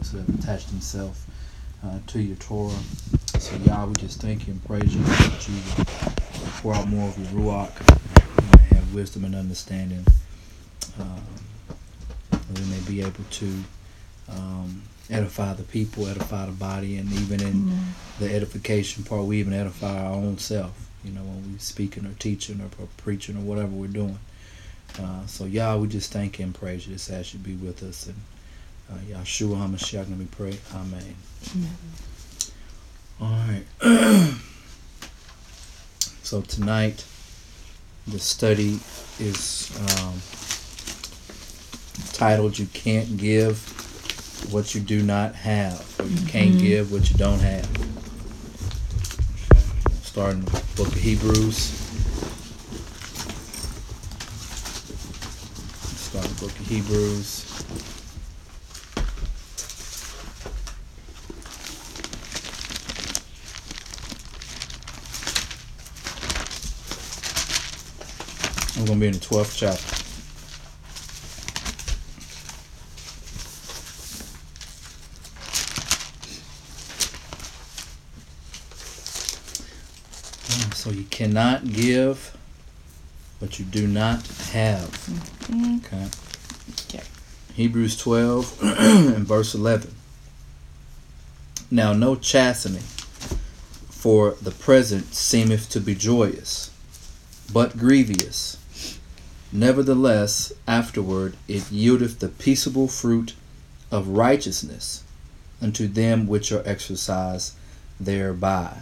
those who have attached themselves uh, to your Torah. So, Yah, we just thank you and praise you that you pour out more of your Ruach. May have wisdom and understanding. Um, we may be able to um, edify the people, edify the body, and even in mm-hmm. the edification part, we even edify our own self. You know, when we're speaking or teaching or, or preaching or whatever we're doing. Uh, so, Yah, we just thank you and praise you. Just ask you to be with us. And uh, Yahshua HaMashiach, let me pray. Amen. Amen. All right. so, tonight, the study is um, titled You Can't Give What You Do Not Have, or You mm-hmm. Can't Give What You Don't Have. Starting the book of Hebrews. Start the book of Hebrews. I'm going to be in the 12th chapter. So you cannot give what you do not have. Mm-hmm. Okay. okay. Hebrews 12 and verse 11. Now no chastening for the present seemeth to be joyous, but grievous. Nevertheless, afterward it yieldeth the peaceable fruit of righteousness unto them which are exercised thereby.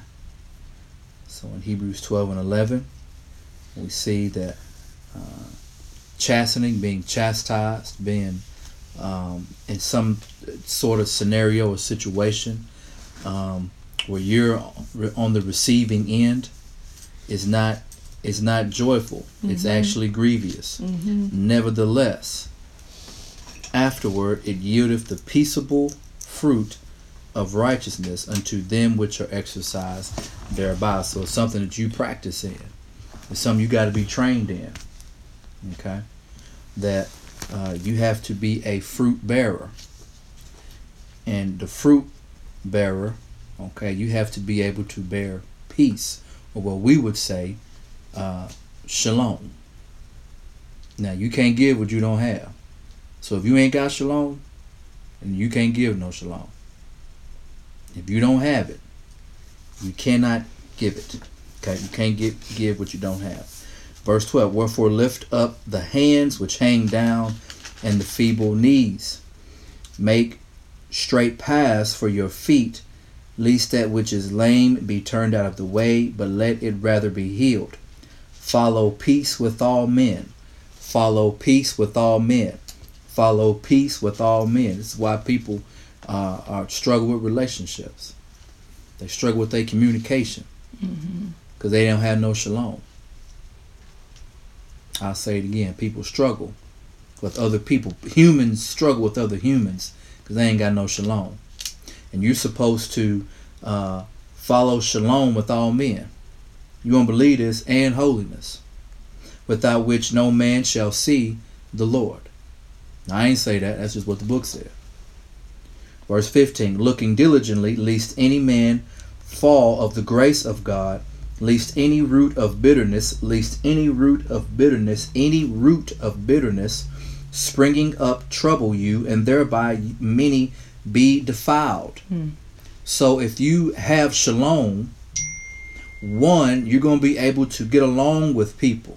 So in Hebrews 12 and 11, we see that uh, chastening, being chastised, being um, in some sort of scenario or situation um, where you're on the receiving end, is not is not joyful. Mm-hmm. It's actually grievous. Mm-hmm. Nevertheless, afterward it yieldeth the peaceable fruit of righteousness unto them which are exercised thereby. So it's something that you practice in. It's something you got to be trained in. Okay? That uh, you have to be a fruit bearer. And the fruit bearer, okay, you have to be able to bear peace, or what we would say, uh, shalom. Now, you can't give what you don't have. So if you ain't got shalom, and you can't give no shalom. If you don't have it, you cannot give it. Okay, you can't give give what you don't have. Verse 12, wherefore lift up the hands which hang down and the feeble knees. Make straight paths for your feet, lest that which is lame be turned out of the way, but let it rather be healed. Follow peace with all men. Follow peace with all men. Follow peace with all men. This is why people uh, are struggle with relationships. They struggle with their communication because mm-hmm. they don't have no shalom. I'll say it again. People struggle with other people. Humans struggle with other humans because they ain't got no shalom. And you're supposed to uh, follow shalom with all men. You won't believe this and holiness, without which no man shall see the Lord. Now, I ain't say that. That's just what the book said. Verse 15 Looking diligently, lest any man fall of the grace of God, lest any root of bitterness, lest any root of bitterness, any root of bitterness springing up trouble you, and thereby many be defiled. Hmm. So if you have shalom, one, you're going to be able to get along with people.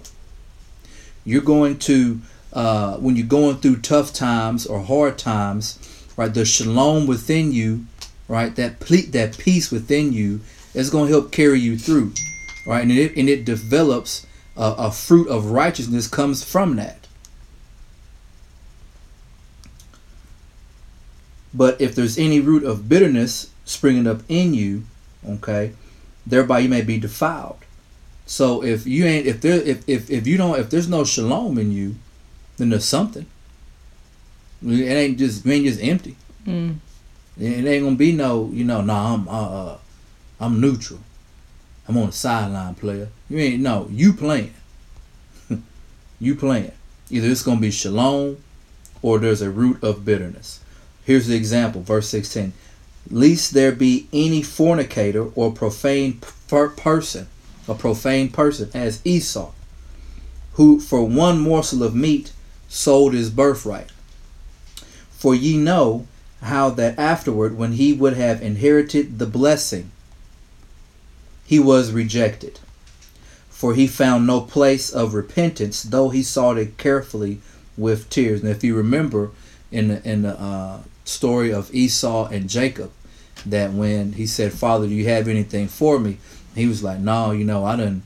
You're going to, uh, when you're going through tough times or hard times, right? The shalom within you, right? That ple- that peace within you is going to help carry you through, right? And it and it develops a, a fruit of righteousness comes from that. But if there's any root of bitterness springing up in you, okay, thereby you may be defiled. So if you ain't if there if, if if you don't if there's no shalom in you, then there's something. It ain't just ain't just empty. Mm. It ain't gonna be no, you know, no, nah, I'm uh, uh, I'm neutral. I'm on the sideline player. You ain't no, you playing. you playing. Either it's gonna be shalom or there's a root of bitterness. Here's the example, verse 16. Lest there be any fornicator or profane per- person, a profane person, as Esau, who for one morsel of meat sold his birthright. For ye know how that afterward, when he would have inherited the blessing, he was rejected. For he found no place of repentance, though he sought it carefully with tears. And if you remember in the, in the uh, story of Esau and Jacob, that when he said, Father, do you have anything for me? He was like, No, you know, I didn't,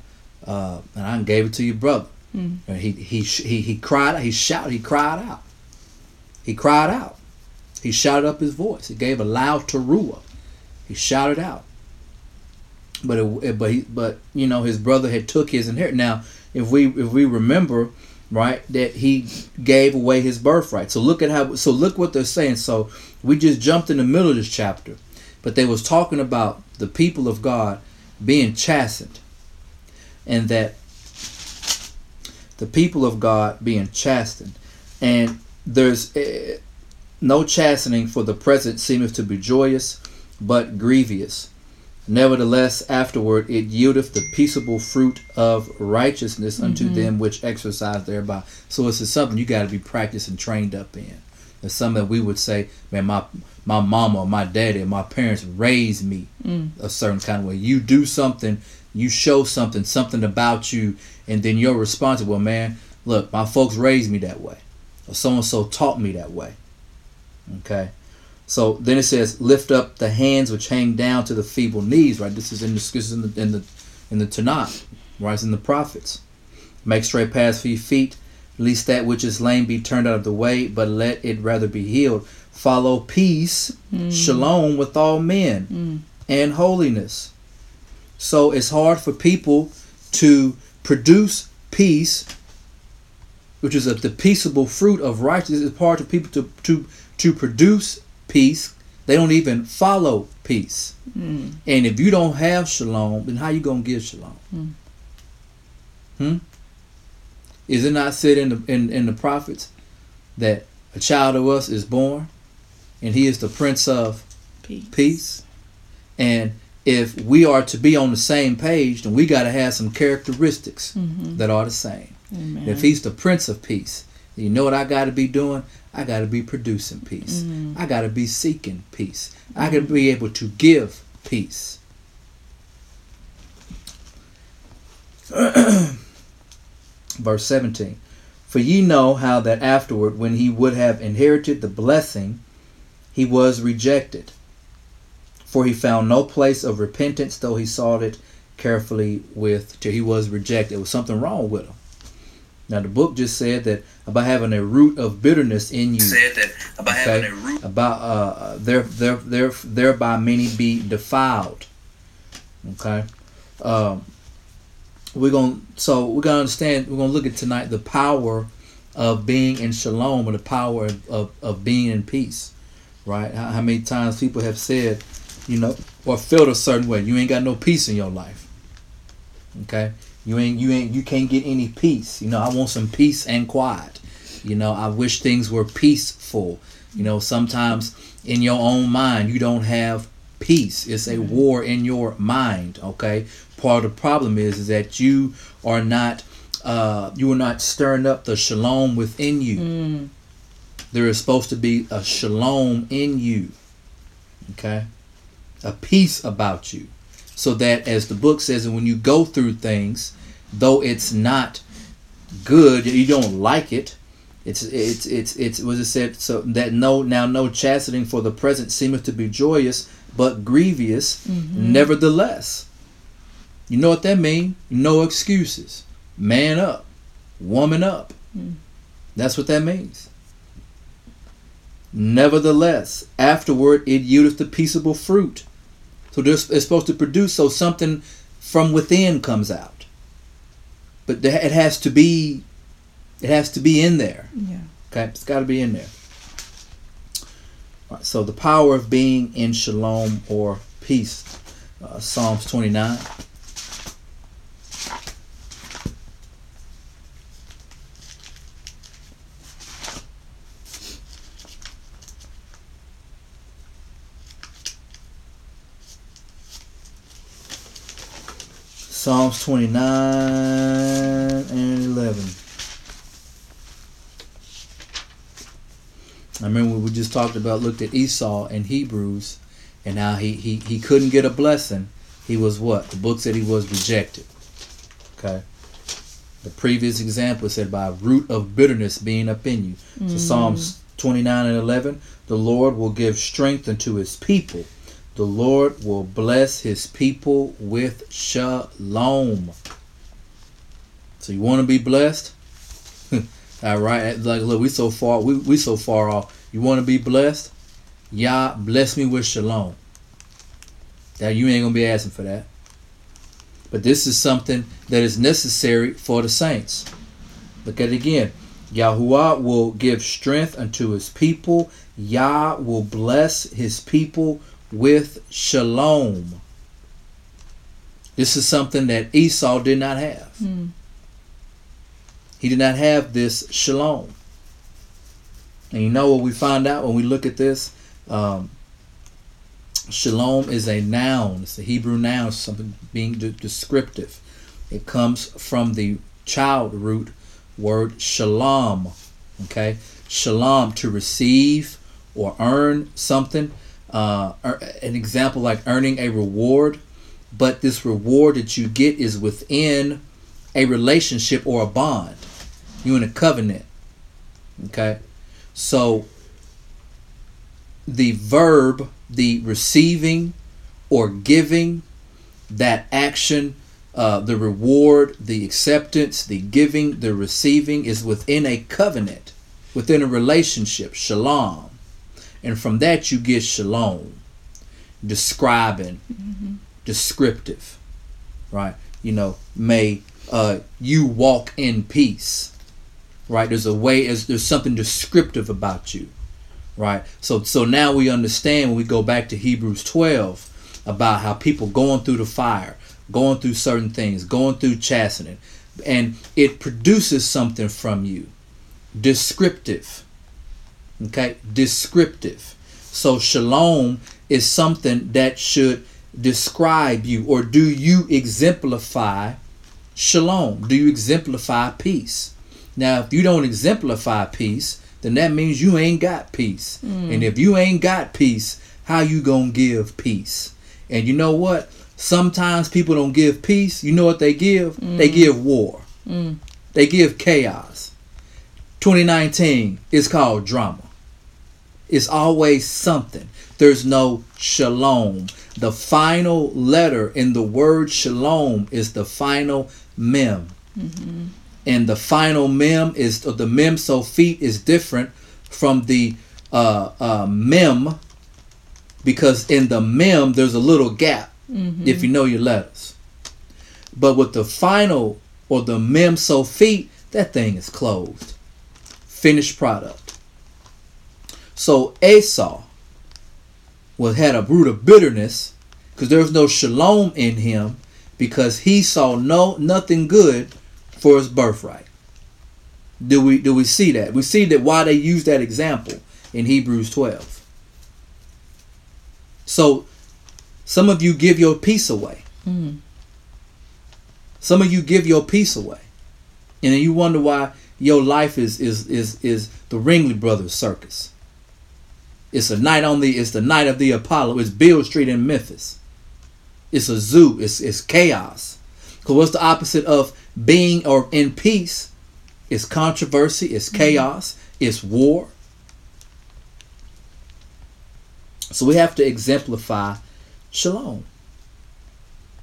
uh, and I gave it to your brother. Mm. He, he, he, he cried, he shouted, he cried out. He cried out. He shouted up his voice. He gave a loud teruah. He shouted out. But it, but he, but you know his brother had took his inheritance. Now, if we if we remember, right, that he gave away his birthright. So look at how. So look what they're saying. So we just jumped in the middle of this chapter, but they was talking about the people of God being chastened, and that the people of God being chastened, and there's uh, no chastening for the present seemeth to be joyous, but grievous. Nevertheless, afterward it yieldeth the peaceable fruit of righteousness unto mm-hmm. them which exercise thereby. So it's something you got to be practiced and trained up in. It's something that we would say, man, my my mama, my daddy, my parents raised me mm. a certain kind of way. You do something, you show something, something about you, and then you're responsible, man. Look, my folks raised me that way, or so and so taught me that way. Okay. So then it says, "Lift up the hands which hang down to the feeble knees." Right. This is in the this is in the in the in the Tanakh, right? It's in the prophets. Make straight paths for your feet, lest that which is lame be turned out of the way, but let it rather be healed. Follow peace, mm. shalom with all men, mm. and holiness. So it's hard for people to produce peace, which is a, the peaceable fruit of righteousness. It's hard for people to to to produce peace. They don't even follow peace. Mm. And if you don't have shalom, then how you gonna give shalom? Mm. Hmm. Is it not said in the in, in the prophets that a child of us is born, and he is the prince of peace? peace? And if we are to be on the same page, then we got to have some characteristics mm-hmm. that are the same. Amen. If he's the prince of peace, you know what I got to be doing? I got to be producing peace. Mm-hmm. I got to be seeking peace. Mm-hmm. I got to be able to give peace. Verse 17 For ye know how that afterward, when he would have inherited the blessing, he was rejected. For he found no place of repentance, though he sought it carefully with till he was rejected. There was something wrong with him. Now the book just said that about having a root of bitterness in you. Said that about okay? having a root about uh there there there thereby many be defiled. Okay, um, we're gonna so we're gonna understand. We're gonna look at tonight the power of being in shalom or the power of, of, of being in peace. Right? How, how many times people have said, you know, or felt a certain way. You ain't got no peace in your life. Okay, you ain't you ain't you can't get any peace. You know, I want some peace and quiet. You know, I wish things were peaceful. You know, sometimes in your own mind you don't have peace. It's a mm-hmm. war in your mind. Okay, part of the problem is, is that you are not uh, you are not stirring up the shalom within you. Mm. There is supposed to be a shalom in you. Okay, a peace about you so that as the book says and when you go through things though it's not good, you don't like it. It's it's it's it's was it said so that no now no chastening for the present seemeth to be joyous, but grievous. Mm-hmm. Nevertheless, you know what that means? No excuses. Man up, woman up. Mm. That's what that means. Nevertheless, afterward it yieldeth the peaceable fruit. So it's supposed to produce so something from within comes out but it has to be it has to be in there. Yeah. Okay? It's got to be in there. So the power of being in shalom or peace uh, psalms 29 Psalms 29 and 11. I remember we just talked about, looked at Esau in Hebrews, and how he, he, he couldn't get a blessing. He was what? The book said he was rejected. Okay. The previous example said by root of bitterness being up in you. Mm. So Psalms 29 and 11, the Lord will give strength unto his people. The Lord will bless his people with shalom. So you want to be blessed? All right, like look, we so far, we we so far off. You want to be blessed? Yah bless me with shalom. Now you ain't gonna be asking for that. But this is something that is necessary for the saints. Look at it again. Yahuwah will give strength unto his people. Yah will bless his people with shalom. This is something that Esau did not have. Mm. He did not have this shalom. And you know what we find out when we look at this? Um, shalom is a noun. It's a Hebrew noun, something being de- descriptive. It comes from the child root word shalom. Okay? Shalom, to receive or earn something. Uh, an example like earning a reward, but this reward that you get is within a relationship or a bond. You're in a covenant. Okay? So the verb, the receiving or giving, that action, uh, the reward, the acceptance, the giving, the receiving is within a covenant, within a relationship, shalom. And from that you get shalom, describing, mm-hmm. descriptive, right? You know, may uh, you walk in peace right? There's a way, as there's something descriptive about you, right? So, so now we understand when we go back to Hebrews 12 about how people going through the fire, going through certain things, going through chastening, and it produces something from you, descriptive. Okay, descriptive. So shalom is something that should describe you, or do you exemplify shalom? Do you exemplify peace? Now, if you don't exemplify peace, then that means you ain't got peace. Mm. And if you ain't got peace, how you going to give peace? And you know what? Sometimes people don't give peace. You know what they give? Mm. They give war. Mm. They give chaos. 2019 is called drama. It's always something. There's no shalom. The final letter in the word shalom is the final mem. Mm-hmm and the final mem is the mem sofit is different from the uh, uh, mem because in the mem there's a little gap mm-hmm. if you know your letters but with the final or the mem sofit that thing is closed finished product so esau was had a root of bitterness because there was no shalom in him because he saw no nothing good for his birthright. Do we do we see that? We see that why they use that example in Hebrews 12. So some of you give your peace away. Mm. Some of you give your peace away. And you wonder why your life is is is is the Ringling Brothers circus. It's a night on the it's the night of the Apollo. It's Beale Street in Memphis. It's a zoo. It's it's chaos. Because what's the opposite of being or in peace It's controversy, it's mm-hmm. chaos, mm-hmm. it's war. So we have to exemplify shalom.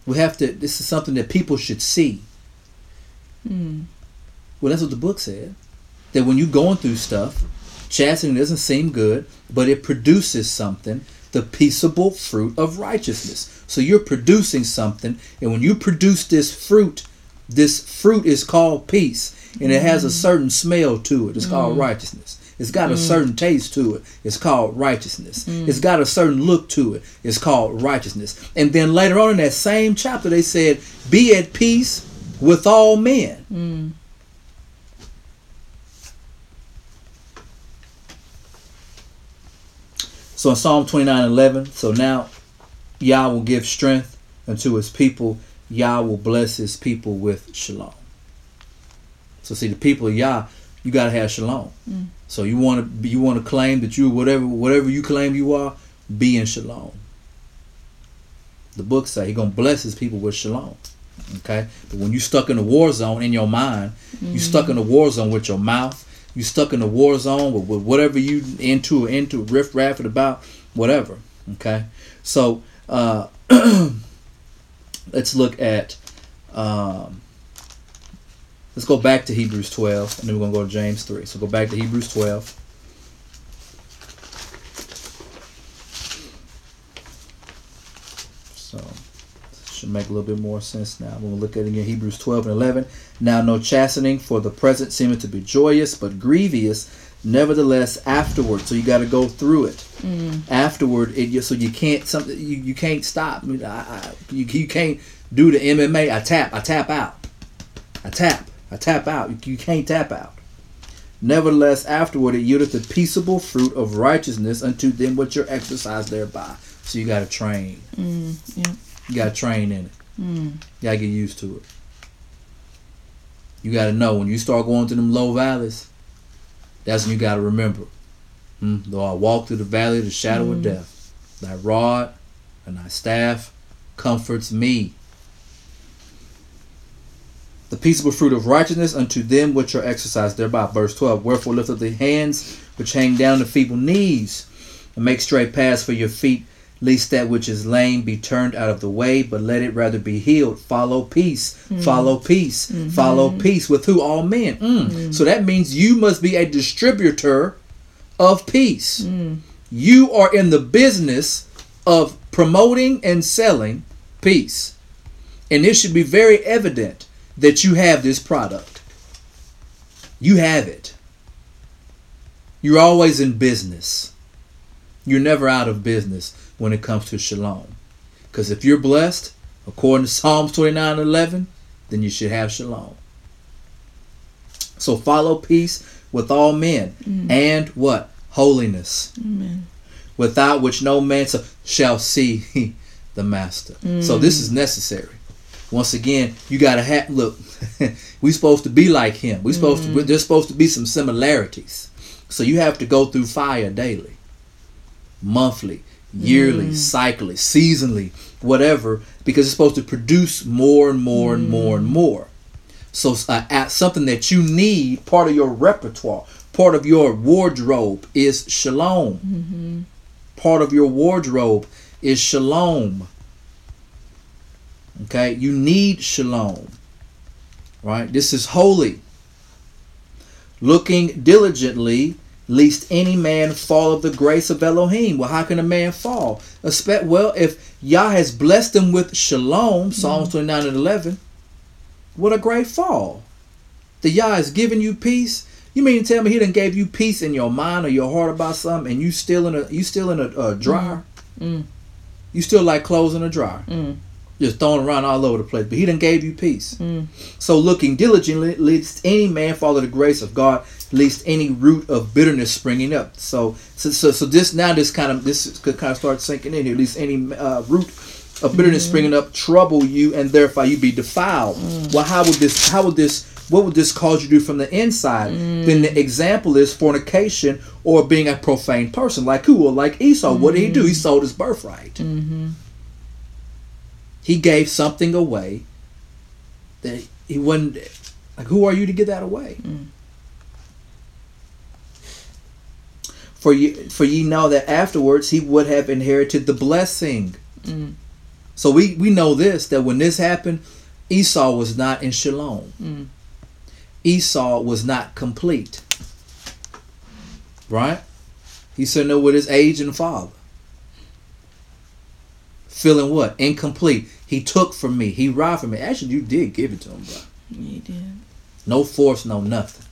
We have to, this is something that people should see. Mm. Well, that's what the book said. That when you're going through stuff, chastening doesn't seem good, but it produces something the peaceable fruit of righteousness. So you're producing something, and when you produce this fruit, this fruit is called peace, and it has a mm. certain smell to it. It's called mm. righteousness. It's got a mm. certain taste to it. It's called righteousness. It's got a certain look to it. It's called righteousness. And then later on in that same chapter, they said, Be at peace with all men. So in Psalm 29 11, so now Yah will give strength unto his people Yah will bless his people with shalom. So see the people of Yah, you gotta have shalom. Mm. So you wanna you wanna claim that you whatever whatever you claim you are, be in shalom. The book say he gonna bless his people with shalom. Okay? But when you stuck in a war zone in your mind, mm-hmm. you stuck in a war zone with your mouth, you stuck in a war zone with, with whatever you into or into riff raffing about, whatever. Okay? So uh let's look at um, let's go back to Hebrews 12 and then we're going to go to James 3. So go back to Hebrews 12. So should make a little bit more sense now. When we look at it again, Hebrews 12 and 11. Now no chastening for the present seemeth to be joyous, but grievous nevertheless afterward so you got to go through it mm. afterward it so you can't something you, you can't stop I mean, I, I, you, you can't do the mma i tap i tap out i tap i tap out you, you can't tap out nevertheless afterward it yieldeth the peaceable fruit of righteousness unto them which are exercised thereby so you got to train mm. yeah. You got to train in it mm. you got to get used to it you got to know when you start going to them low valleys that's when you got to remember. Hmm? Though I walk through the valley of the shadow mm. of death, thy rod and thy staff comforts me. The peaceable fruit of righteousness unto them which are exercised thereby. Verse 12. Wherefore lift up the hands which hang down the feeble knees, and make straight paths for your feet, lest that which is lame be turned out of the way, but let it rather be healed. Follow peace, mm. follow peace, mm-hmm. follow peace with who all men. Mm. Mm. So that means you must be a distributor of peace. Mm. You are in the business of promoting and selling peace. And it should be very evident that you have this product. You have it. You're always in business. You're never out of business when it comes to shalom. Because if you're blessed, according to Psalms 29 11, then you should have shalom. So follow peace with all men mm. and what? Holiness. Amen. Without which no man shall see the master. Mm. So this is necessary. Once again, you gotta have look, We're supposed to be like him. We're supposed mm. to there's supposed to be some similarities. So you have to go through fire daily, monthly, yearly, mm. cyclically, seasonally, whatever, because it's supposed to produce more and more and more and mm. more. So, uh, something that you need, part of your repertoire, part of your wardrobe is shalom. Mm-hmm. Part of your wardrobe is shalom. Okay, you need shalom. Right? This is holy. Looking diligently lest any man fall of the grace of Elohim. Well, how can a man fall? Well, if Yah has blessed him with shalom, Psalms mm-hmm. 29 and 11, what a great fall. The Yah has given you peace. You mean to tell me he didn't gave you peace in your mind or your heart about something and you still in a you still in a, a dryer? Mm. You still like clothes in a dryer. Mm just thrown around all over the place. But he done gave you peace. Mm. So looking diligently, lest any man follow the grace of God, lest any root of bitterness springing up. So so so, so this now this kind of this could kind of start sinking in here. At least any uh, root of bitterness mm. springing up trouble you, and therefore you be defiled. Mm. Well, how would this? How would this? What would this cause you to do from the inside? Mm. Then the example is fornication or being a profane person, like who? Well, like Esau. What did he do? He mm. sold his birthright. Mm-hmm. He gave something away that he wouldn't. Like, who are you to give that away? Mm. For you, for ye know that afterwards he would have inherited the blessing. Mm. So we we know this that when this happened, Esau was not in shalom. Mm. Esau was not complete. Right? He said no with his age and father feeling what? Incomplete. He took from me. He robbed from me. Actually, you did give it to him, bro. You did. No force, no nothing.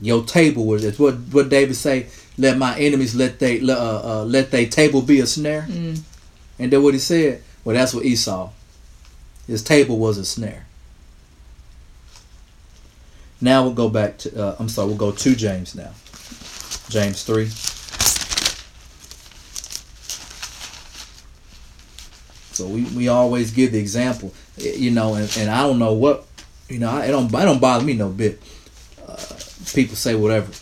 Your table was it's what what David say. Let my enemies let they uh, uh, let their table be a snare. Mm. And then what he said. Well, that's what Esau. His table was a snare. Now we'll go back to. Uh, I'm sorry. We'll go to James now. James three. So we, we always give the example, you know, and, and I don't know what, you know, I, it don't it don't bother me no bit. People say whatever,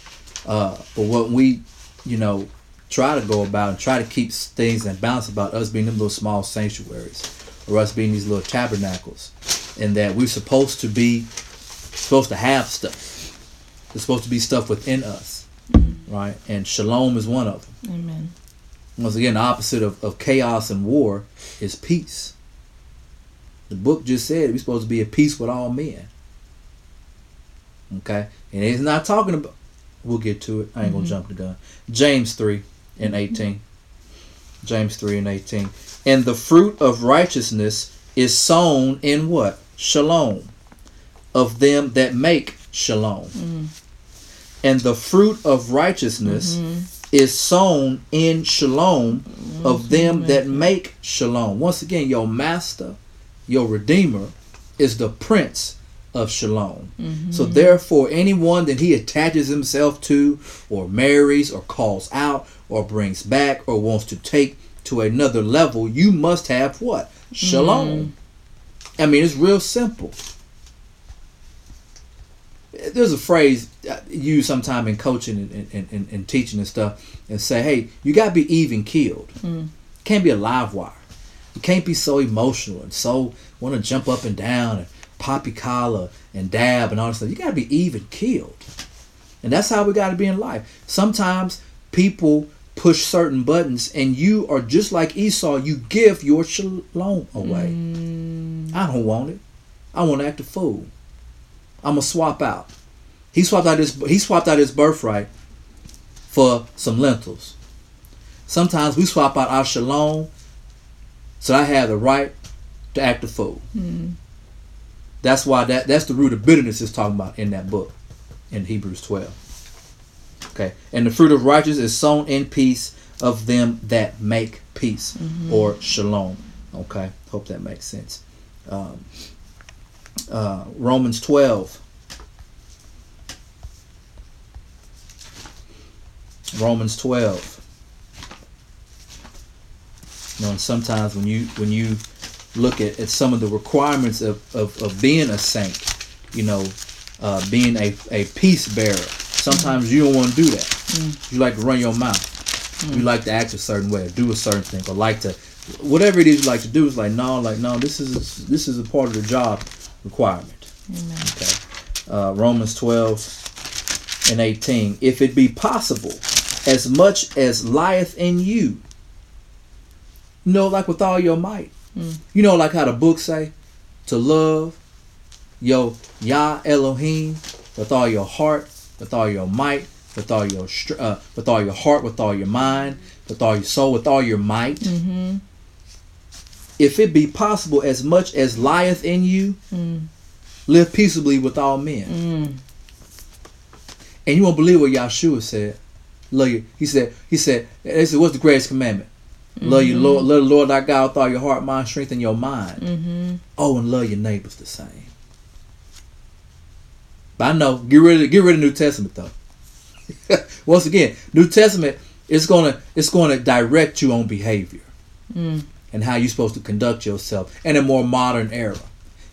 uh, but what we, you know, try to go about and try to keep things in balance about us being them little small sanctuaries, or us being these little tabernacles, and that we're supposed to be supposed to have stuff. There's supposed to be stuff within us, mm-hmm. right? And shalom is one of them. Amen. Once again, the opposite of, of chaos and war is peace. The book just said we're supposed to be at peace with all men. Okay? And he's not talking about, we'll get to it. I ain't mm-hmm. going to jump the gun. James 3 and 18. James 3 and 18. And the fruit of righteousness is sown in what? Shalom. Of them that make shalom. Mm. And the fruit of righteousness mm-hmm. is sown in shalom mm-hmm. of them that make shalom. Once again, your master, your redeemer, is the prince of shalom. Mm-hmm. So therefore, anyone that he attaches himself to, or marries, or calls out, or brings back, or wants to take to another level, you must have what? Shalom. Mm-hmm. I mean, it's real simple there's a phrase used sometime in coaching and, and, and, and, teaching and stuff and say, hey, you got to be even keeled. Mm. Can't be a live wire. You can't be so emotional and so want to jump up and down and poppy collar and dab and all this stuff. You got to be even keeled. And that's how we got to be in life. Sometimes people push certain buttons and you are just like Esau. You give your shalom away. Mm. I don't want it. I want to act a fool. I'm gonna swap out. He swapped out his he swapped out his birthright for some lentils. Sometimes we swap out our shalom so I have the right to act a fool. Mm-hmm. That's why that that's the root of bitterness is talking about in that book in Hebrews 12. Okay. And the fruit of righteousness is sown in peace of them that make peace mm-hmm. or shalom. Okay. Hope that makes sense. Um, uh, Romans 12. Romans 12. You know, and sometimes when you when you look at, at some of the requirements of, of, of being a saint, you know, uh, being a, a peace bearer, sometimes mm. you don't want to do that. Mm. You like to run your mouth. Mm. You like to act a certain way or do a certain thing or like to whatever it is you like to do is like no like no this is this is a part of the job requirement. Okay. Uh, Romans 12 and 18. If it be possible, as much as lieth in you, you know, like with all your might. Mm. You know, like how the book say, to love your Yah Elohim with all your heart, with all your might, with all your uh, with all your heart, with all your mind, with all your soul, with all your might. Mm-hmm if it be possible, as much as lieth in you, mm. live peaceably with all men. Mm. And you won't believe what Yahshua said. Love you. He said, he said, he said, what's the greatest commandment? Mm-hmm. Love you, Lord, love the Lord thy God with all your heart, mind, strength, and your mind. Mm-hmm. Oh, and love your neighbors the same. But I know, get rid of get rid of New Testament though. Once again, New Testament is gonna it's gonna direct you on behavior. Mm and how you're supposed to conduct yourself in a more modern era.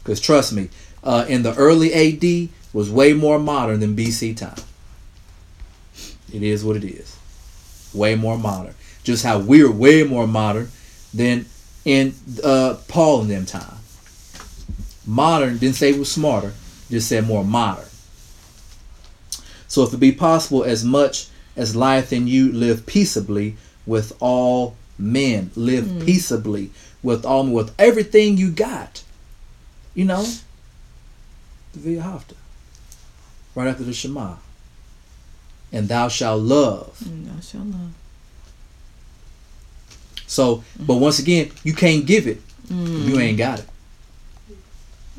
Because trust me, uh, in the early AD was way more modern than BC time. It is what it is. Way more modern. Just how we're way more modern than in uh, Paul in them time. Modern didn't say it was smarter, just said more modern. So if it be possible, as much as lieth in you, live peaceably with all men. Live mm. peaceably with all with everything you got. You know, the V'ahavta. Right after the Shema. And thou shalt love. And thou shalt love. So, mm. but once again, you can't give it. Mm. You ain't got it.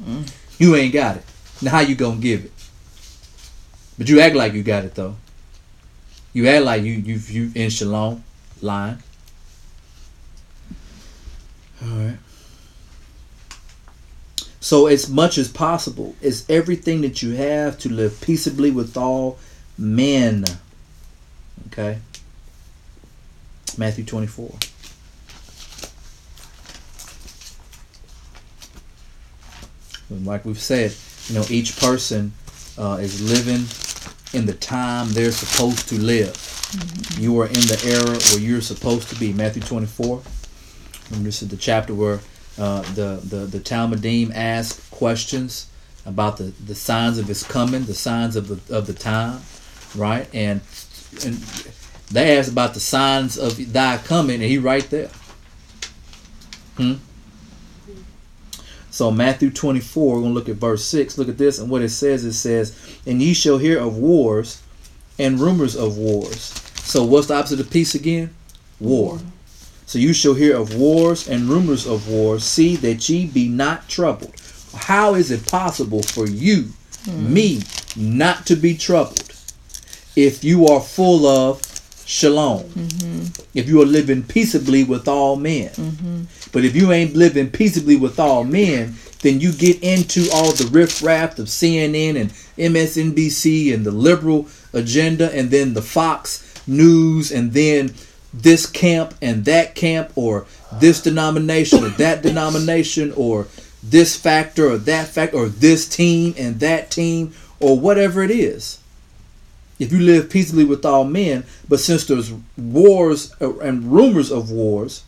Mm. You ain't got it. Now how you gonna give it? But you act like you got it though. You act like you you you in shalom line. All right. So, as much as possible, is everything that you have to live peaceably with all men. Okay. Matthew 24. Like we've said, you know, each person uh, is living in the time they're supposed to live. Mm-hmm. You are in the era where you're supposed to be. Matthew 24. And this is the chapter where uh, the, the, the Talmidim ask questions about the, the signs of his coming, the signs of the, of the time, right? And, and they ask about the signs of thy coming, and he right there. Hmm? So Matthew 24, we're going to look at verse 6. Look at this. And what it says, it says, And ye shall hear of wars and rumors of wars. So what's the opposite of peace again? War. So you shall hear of wars and rumors of wars. See that ye be not troubled. How is it possible for you, mm. me, not to be troubled if you are full of shalom? Mm-hmm. If you are living peaceably with all men. Mm-hmm. But if you ain't living peaceably with all men, then you get into all the riffraff of CNN and MSNBC and the liberal agenda and then the Fox News and then this camp and that camp or this denomination or that denomination or this factor or that factor or this team and that team or whatever it is. If you live peaceably with all men, but since there's wars and rumors of wars,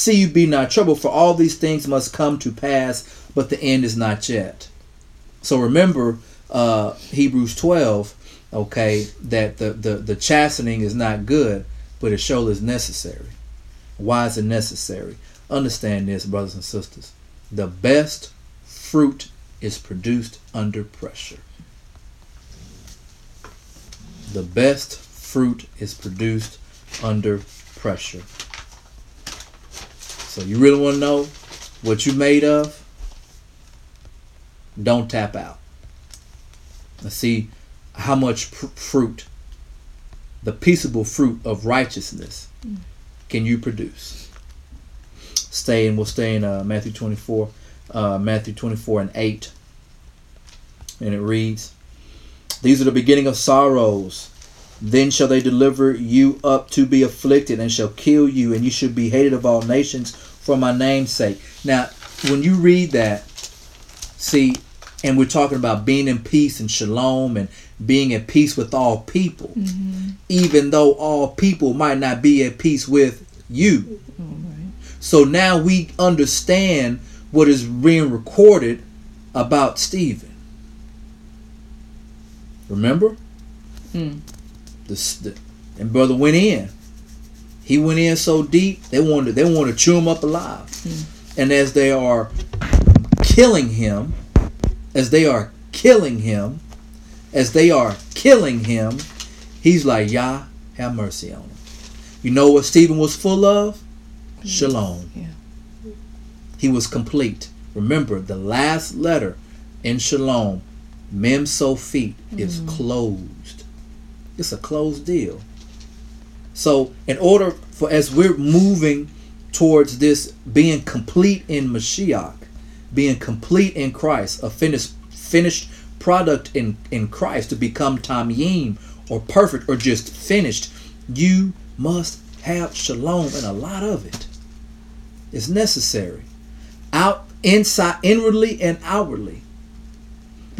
See you be not troubled, for all these things must come to pass, but the end is not yet. So remember uh, Hebrews 12, okay, that the, the, the chastening is not good, but it surely is necessary. Why is it necessary? Understand this, brothers and sisters. The best fruit is produced under pressure. The best fruit is produced under pressure. So you really want to know what you're made of? Don't tap out. Let's see how much pr- fruit, the peaceable fruit of righteousness, can you produce. Stay and we'll stay in uh, Matthew 24, uh, Matthew 24 and 8. And it reads, These are the beginning of sorrows. Then shall they deliver you up to be afflicted, and shall kill you, and you shall be hated of all nations for my name's sake. Now, when you read that, see, and we're talking about being in peace and shalom and being at peace with all people, mm-hmm. even though all people might not be at peace with you. So now we understand what is being recorded about Stephen. Remember? Mm. The, the, and brother went in. He went in so deep they wanted they wanted to chew him up alive. Mm. And as they are killing him, as they are killing him, as they are killing him, he's like, Yah, have mercy on him. You know what Stephen was full of? Shalom. Yeah. He was complete. Remember, the last letter in Shalom, Mem Sofit, mm. is closed. It's a closed deal. So, in order for as we're moving towards this being complete in Mashiach, being complete in Christ, a finished finished product in in Christ to become tamim or perfect or just finished, you must have shalom and a lot of it. It's necessary. Out inside inwardly and outwardly.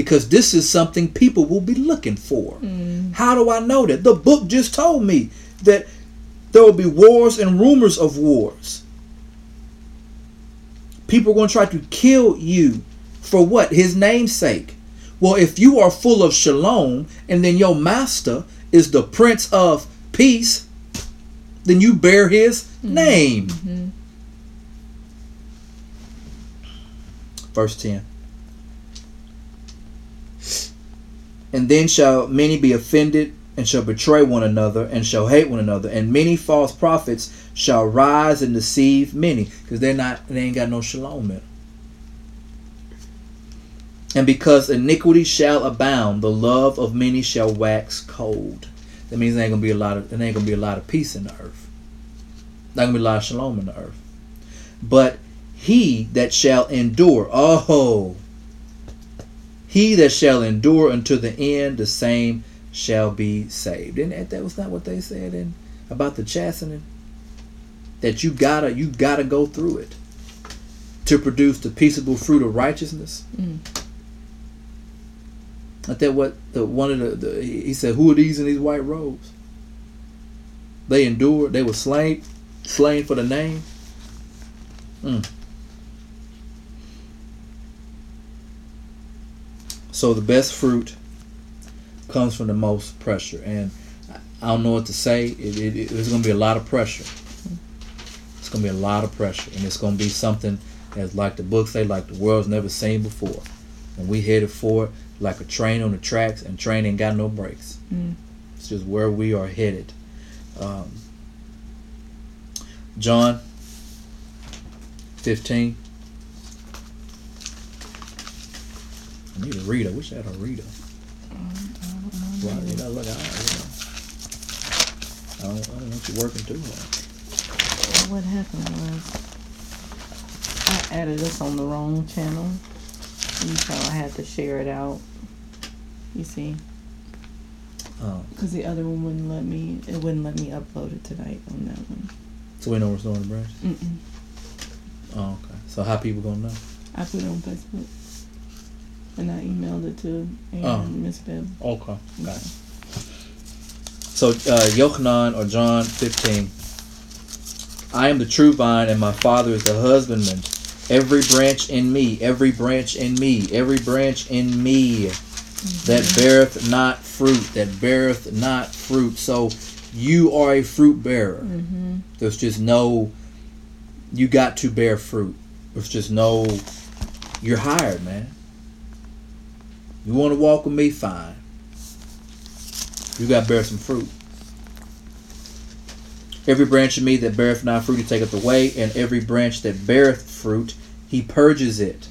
Because this is something people will be looking for. Mm. How do I know that? The book just told me that there will be wars and rumors of wars. People are going to try to kill you for what? His name's sake. Well, if you are full of shalom and then your master is the prince of peace, then you bear his mm-hmm. name. Mm-hmm. Verse 10. And then shall many be offended and shall betray one another and shall hate one another. And many false prophets shall rise and deceive many because they're not they ain't got no shalom in and because iniquity shall abound the love of many shall wax cold. That means there ain't gonna be a lot of there ain't gonna be a lot of peace in the earth. Not gonna be a lot of shalom in the earth. But he that shall endure oh he that shall endure unto the end the same shall be saved. And that was not what they said in about the chastening. That you gotta you gotta go through it to produce the peaceable fruit of righteousness. Mm. I that what the one of the, the he said, who are these in these white robes? They endured. They were slain, slain for the name. Mm. So the best fruit comes from the most pressure, and I don't know what to say. It, it, it, there's going to be a lot of pressure. It's going to be a lot of pressure, and it's going to be something as like the book say, like the world's never seen before. And we headed for it like a train on the tracks, and train ain't got no brakes. Mm. It's just where we are headed. Um, John 15. I need a reader. I wish I had a reader. Well, you know, look, I, you know, I don't, I don't want you working too hard. What happened was I added this on the wrong channel, and so I had to share it out. You see? Oh. Because the other one wouldn't let me. It wouldn't let me upload it tonight on that one. So we know we're still in the branch. Mm-mm. Oh, okay. So how people gonna know? I put it on Facebook. And I emailed it to oh. Miss Bev. Okay. Okay. So uh, Yochanan or John 15. I am the true vine, and my Father is the husbandman. Every branch in me, every branch in me, every branch in me mm-hmm. that beareth not fruit, that beareth not fruit. So you are a fruit bearer. Mm-hmm. There's just no, you got to bear fruit. There's just no, you're hired, man. You want to walk with me? Fine. You got to bear some fruit. Every branch of me that beareth not fruit, he taketh away, and every branch that beareth fruit, he purges it.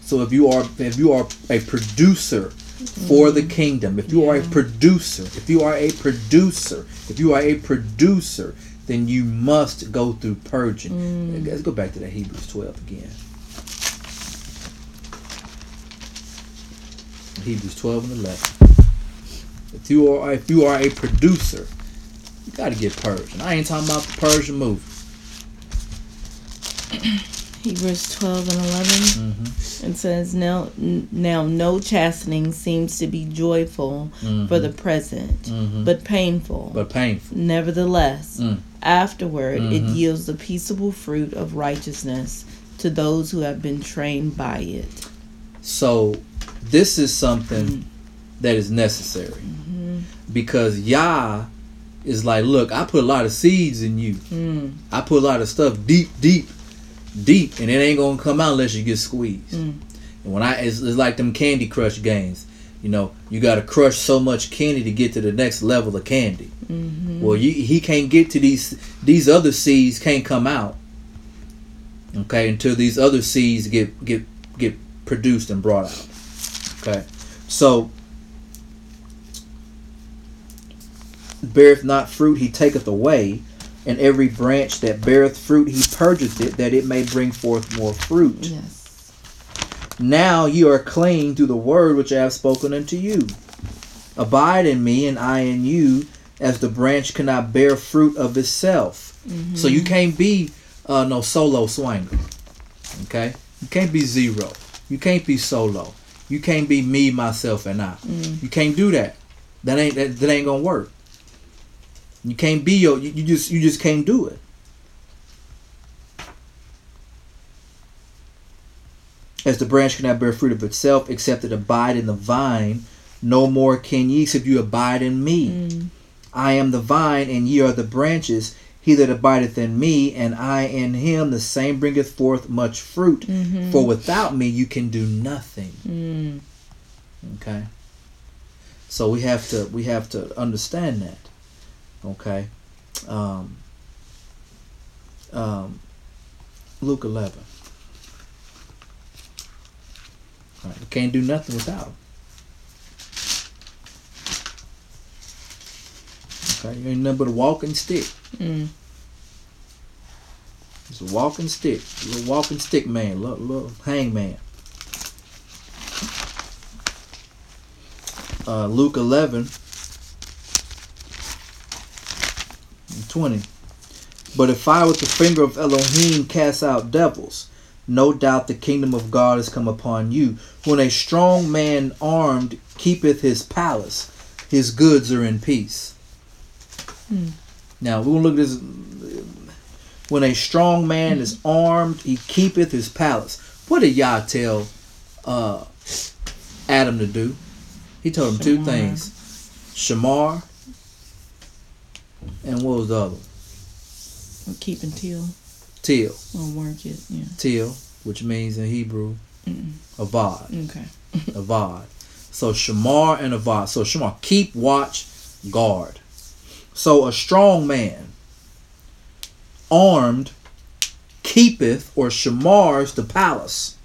So if you are if you are a producer for the kingdom, if you yeah. are a producer, if you are a producer, if you are a producer, then you must go through purging. Mm. Let's go back to that Hebrews 12 again. Hebrews 12 and 11. If you are if you are a producer, you got to get purged. And I ain't talking about the Persian movie. Hebrews 12 and 11. Mm-hmm. It says, now, now no chastening seems to be joyful mm-hmm. for the present, mm-hmm. but painful. But painful. Nevertheless, mm. afterward it mm-hmm. yields the peaceable fruit of righteousness to those who have been trained by it. So this is something mm. that is necessary mm-hmm. because Yah is like, look, I put a lot of seeds in you. Mm. I put a lot of stuff deep, deep, deep, and it ain't gonna come out unless you get squeezed. Mm. And when I, it's, it's, like them Candy Crush games. You know, you got to crush so much candy to get to the next level of candy. Mm-hmm. Well, you, he can't get to these these other seeds can't come out. Okay, until these other seeds get get get produced and brought out. Okay. So beareth not fruit, he taketh away, and every branch that beareth fruit, he purgeth it, that it may bring forth more fruit. Yes. Now you are clean through the word which I have spoken unto you. Abide in me, and I in you, as the branch cannot bear fruit of itself. Mm-hmm. So you can't be uh, no solo swanger. Okay? You can't be zero. You can't be solo. You can't be me, myself, and I. Mm. You can't do that. That ain't that, that ain't gonna work. You can't be your. You, you just you just can't do it. As the branch cannot bear fruit of itself, except it abide in the vine, no more can ye, except you abide in me. Mm. I am the vine, and ye are the branches. He that abideth in me, and I in him, the same bringeth forth much fruit. Mm-hmm. For without me, you can do nothing. Mm. Okay. So we have to we have to understand that. Okay. Um, um, Luke eleven. All right, we can't do nothing without him. Okay, you ain't nothing but a walking stick. Mm. It's a walking stick, a little walking stick man, little, little hangman. Uh, Luke 11 20. But if I with the finger of Elohim cast out devils, no doubt the kingdom of God has come upon you. When a strong man armed keepeth his palace, his goods are in peace. Hmm. Now we will look at this. When a strong man is armed, he keepeth his palace. What did Yah tell uh, Adam to do? He told him two things: Shamar, and what was the other? one? Or keep until Till, or work it. Yeah. till, which means in Hebrew, Mm-mm. avad, Okay. avad. So Shamar and avad. So Shamar, keep watch, guard. So a strong man, armed, keepeth or shamars the palace,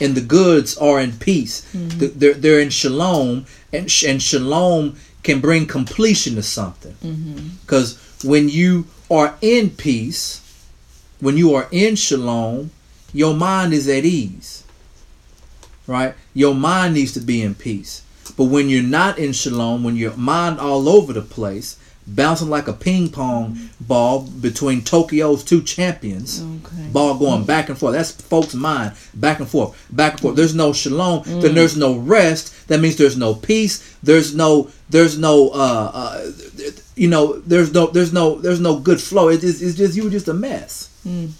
and the goods are in peace. Th- They're, they're in shalom, and, sh- and shalom can bring completion to something. Mm-hmm. Because when you are in peace, when you are in shalom, your mind is at ease. Right? Your mind needs to be in peace. But when you're not in shalom, when your mind all over the place, bouncing like a ping pong ball between Tokyo's two champions, Okay. ball going back and forth. That's folks' mind, back and forth, back and forth. There's no shalom. Then there's no rest. That means there's no peace. There's no, there's no, uh, uh, you know, there's no, there's no, there's no good flow. It is, it's just you were just a mess. Mm.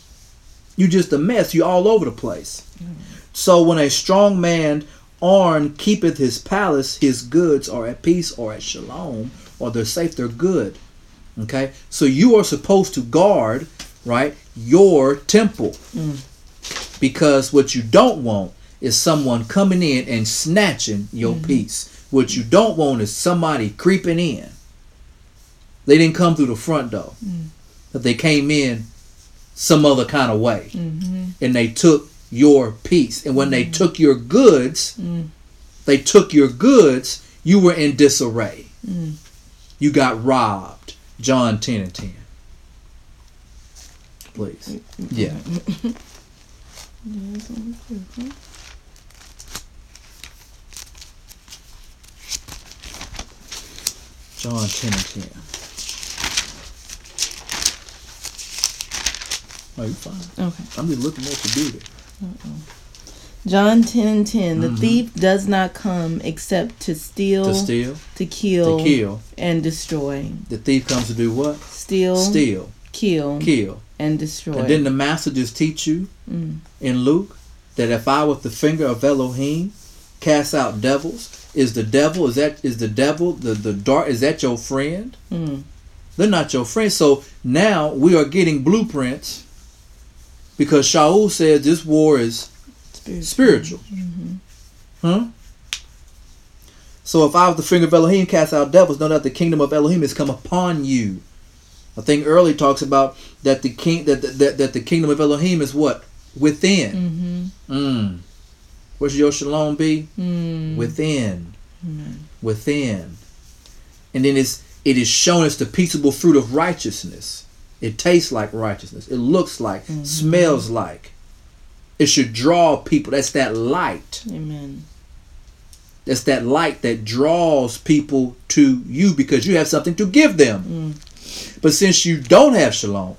You just a mess. You all over the place. So when a strong man armed keepeth his palace, his goods are at peace or at shalom, or they're safe, they're good. Okay? So you are supposed to guard, right, your temple. Mm. Because what you don't want is someone coming in and snatching your peace. What you don't want is somebody creeping in. They didn't come through the front door. But they came in some other kind of way Mm-hmm. and they took your peace. And when they took your goods, Mm. they took your goods, you were in disarray. Mm. You got robbed. John 10 and 10. Please. Yeah. Yeah, it's only two, huh? John 10 and 10. Oh, you fine. Okay. I'm just looking at you do it. John 10 and 10. The Mhm. thief does not come except to steal, To steal, to kill, to kill. and destroy. The thief comes to do what? Steal, Steal, kill, kill. and destroy. And didn't the master just teach you Mm. in Luke that if I with the finger of Elohim cast out devils, is the devil is that is the devil the the dark is that your friend? Mm. They're not your friend. So now we are getting blueprints because Shaul says this war is Spiritual. spiritual. Huh? So if I was the finger of Elohim cast out devils, know that the kingdom of Elohim has come upon you. I think early talks about that the king that that, that the kingdom of Elohim is what within. Mm-hmm. Mm. Where should your shalom be? Mm. Within. Amen. Within. And then it's it is shown as the peaceable fruit of righteousness. It tastes like righteousness. It looks like, Mhm. smells like. It should draw people. That's that light. Amen. That's that light that draws people to you because you have something to give them. Mm. But since you don't have shalom,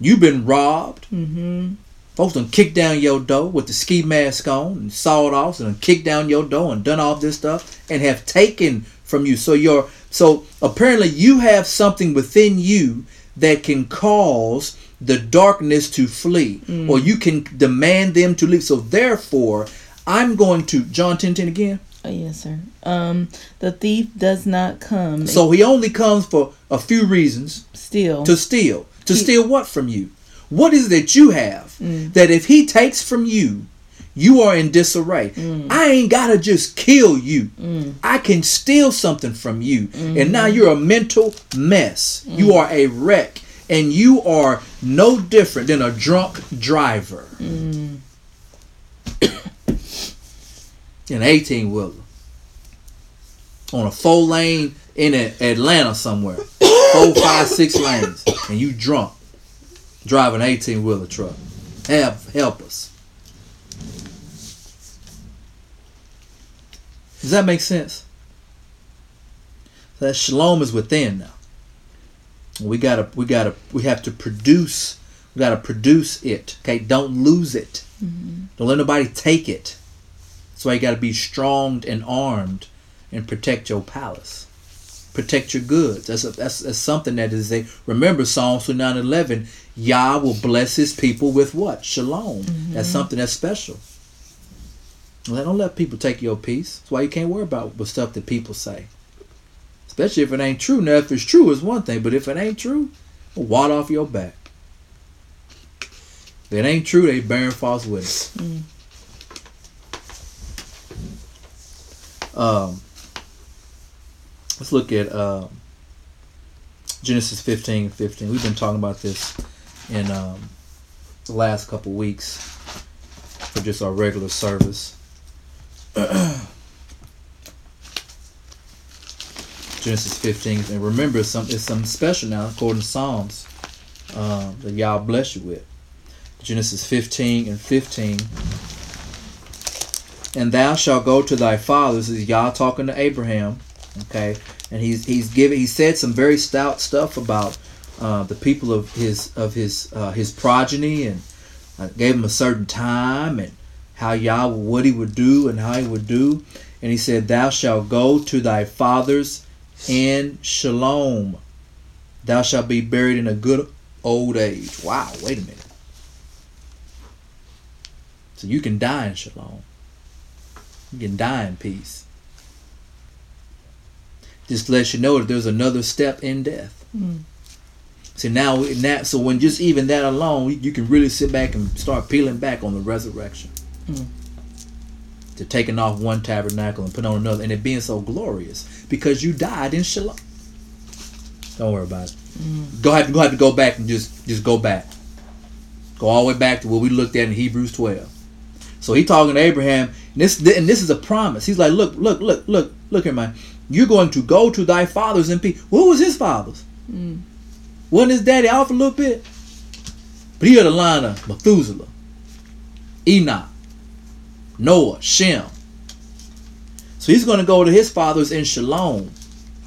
you've been robbed. Mm-hmm. Folks done kicked down your door with the ski mask on and sawed off and kicked down your door and done all this stuff and have taken from you. So your so apparently you have something within you that can cause the darkness to flee or you can demand them to leave. So therefore, I'm going to John 10 10 again. Oh, yes, sir. Um, the thief does not come So he only comes for a few reasons still. to steal. To He- steal what from you? What is it that you have Mm. that if he takes from you, you are in disarray? Mm. I ain't gotta just kill you. Mm. I can steal something from you. Mm-hmm. And now you're a mental mess. You are a wreck. And you are no different than a drunk driver. Mm. An 18 wheeler. On a four lane in Atlanta somewhere. Four, five, six lanes. And you drunk. Driving an 18 wheeler truck. Help, help us. Does that make sense? That shalom is within now. We gotta, we gotta, we have to produce we got to produce it. Okay, don't lose it. Mm-hmm. Don't let nobody take it. That's why you got to be strong and armed and protect your palace. Protect your goods. That's, a, that's, that's something that is a remember Psalms 29 11. Yah will bless his people with what? Shalom. Mm-hmm. That's something that's special. Don't let people take your peace. That's why you can't worry about what stuff that people say. Especially if it ain't true. Now, if it's true, it's one thing, but if it ain't true, wad off your back. If it ain't true, they bearing false witness. Mm. Um, let's look at uh, Genesis 15 and 15. We've been talking about this in um, the last couple weeks for just our regular service. Genesis 15. And remember, some, it's something special now, according to Psalms, uh, that y'all bless you with. Genesis 15 and 15. And thou shalt go to thy fathers. This is Yah talking to Abraham. Okay. And he's he's given he said some very stout stuff about uh, the people of his of his uh, his progeny and uh, gave him a certain time and how Yah what he would do and how he would do. And he said, Thou shalt go to thy fathers in shalom. Thou shalt be buried in a good old age. Wow, wait a minute. So you can die in shalom. You can die in peace. Just lets you know that there's another step in death. Mm. So now, that so when just even that alone, you can really sit back and start peeling back on the resurrection. Mm. To taking off one tabernacle and put on another, and it being so glorious because you died in shalom. Don't worry about it. Mm. Go have to go have to go back and just just go back. Go all the way back to what we looked at in Hebrews 12. So he talking to Abraham, and this and this is a promise. He's like, look, look, look, look, look here, man. You're going to go to thy fathers in peace. What was his fathers? Mm. Wasn't his daddy off a little bit? But he had a line of Methuselah, Enoch, Noah, Shem. So he's going to go to his fathers in Shalom,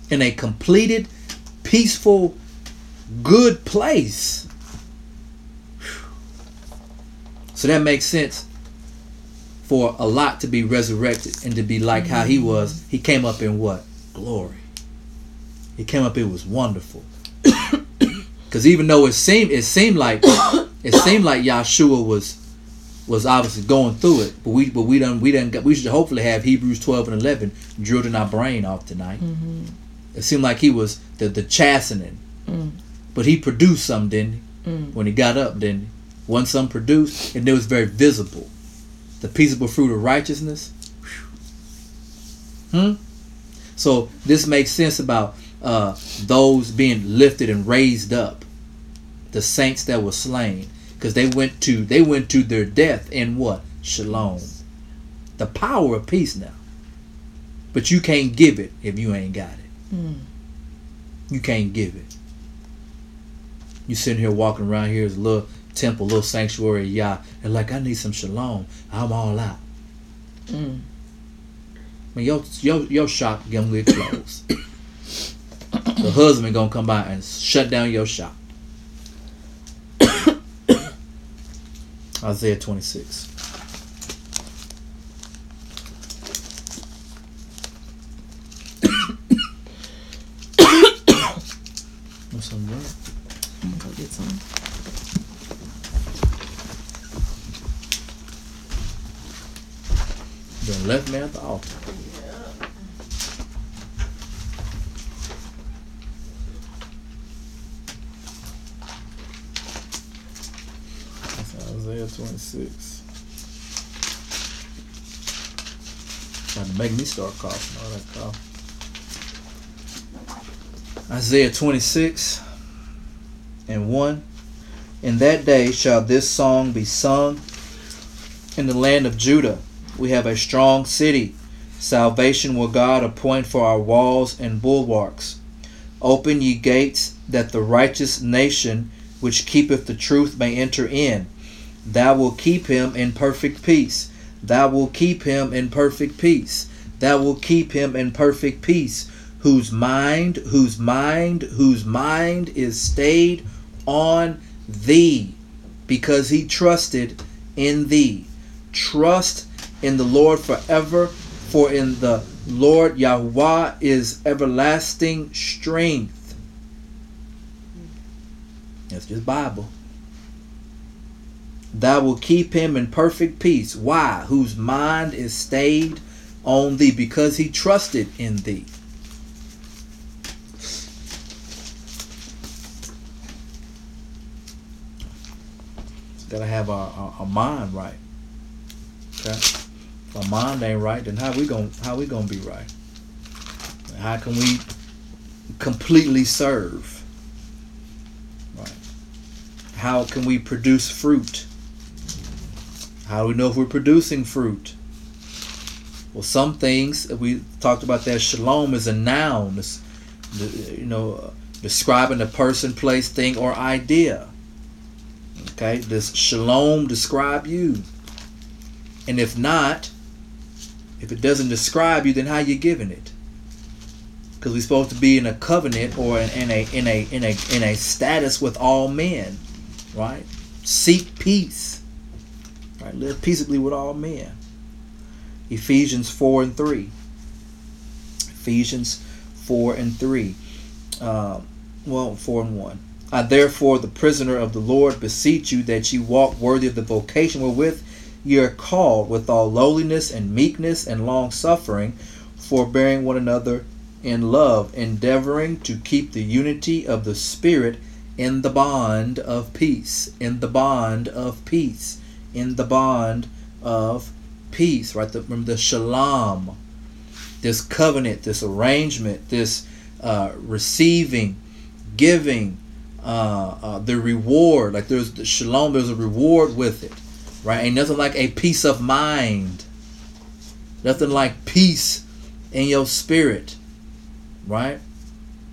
in a completed, peaceful, good place. So that makes sense for a lot to be resurrected and to be like how he was. He came up in what? Glory. He came up, it was wonderful. Because even though it seemed it seemed like it seemed like Yahshua was was obviously going through it, but we but we done we done we should hopefully have Hebrews twelve and eleven drilled in our brain off tonight. Mm-hmm. It seemed like he was the the chastening, mm. but he produced something didn't he? Mm. when he got up. Then one some produced, and it was very visible the peaceable fruit of righteousness. Hmm? So this makes sense about uh, those being lifted and raised up, the saints that were slain, because they went to they went to their death in what shalom, the power of peace now. But you can't give it if you ain't got it. Mm. You can't give it. You sitting here walking around here as a little temple, little sanctuary, Yah, and like I need some shalom. I'm all out. Mm. I mean, your your your shop gonna get closed. the husband gonna come by and shut down your shop. Isaiah 26. What's on that? I'm gonna go get some. Then left me at the altar. That's 26. Trying to make me start coughing. All that cough. Isaiah 26 and 1. In that day shall this song be sung in the land of Judah we have a strong city. Salvation will God appoint for our walls and bulwarks. Open ye gates, that the righteous nation which keepeth the truth may enter in. Thou will keep him in perfect peace. Thou will keep him in perfect peace. Thou will keep him in perfect peace, whose mind, whose mind, whose mind is stayed on thee. because he trusted in thee. Trust in the Lord forever, for in the Lord Yahweh is everlasting strength. That's just Bible. Thou will keep him in perfect peace. Why? Whose mind is stayed on thee, because he trusted in thee. Gotta have our, our mind right. Okay? If our mind ain't right, then how we gonna how we gonna be right? How can we completely serve? Right. How can we produce fruit? How do we know if we're producing fruit? Well, some things we talked about that shalom is a noun. It's, you know, describing a person, place, thing, or idea. Okay, does shalom describe you? And if not, if it doesn't describe you, then how you giving it? Because we're supposed to be in a covenant or in, in a in a in a in a status with all men, right? Seek peace. Right? Live peaceably with all men. Ephesians 4 and 3. Ephesians 4 and 3. Um, well, 4 and 1. I therefore, the prisoner of the Lord, beseech you that ye walk worthy of the vocation wherewith ye are called, with all lowliness and meekness and long suffering, forbearing one another in love, endeavoring to keep the unity of the Spirit in the bond of peace. In the bond of peace. In the bond of peace. Right? The, remember the shalom, this covenant, this arrangement, this uh, receiving, giving, uh, uh, the reward. Like there's the shalom, there's a reward with it, right? Ain't nothing like a peace of mind. Nothing like peace in your spirit, right?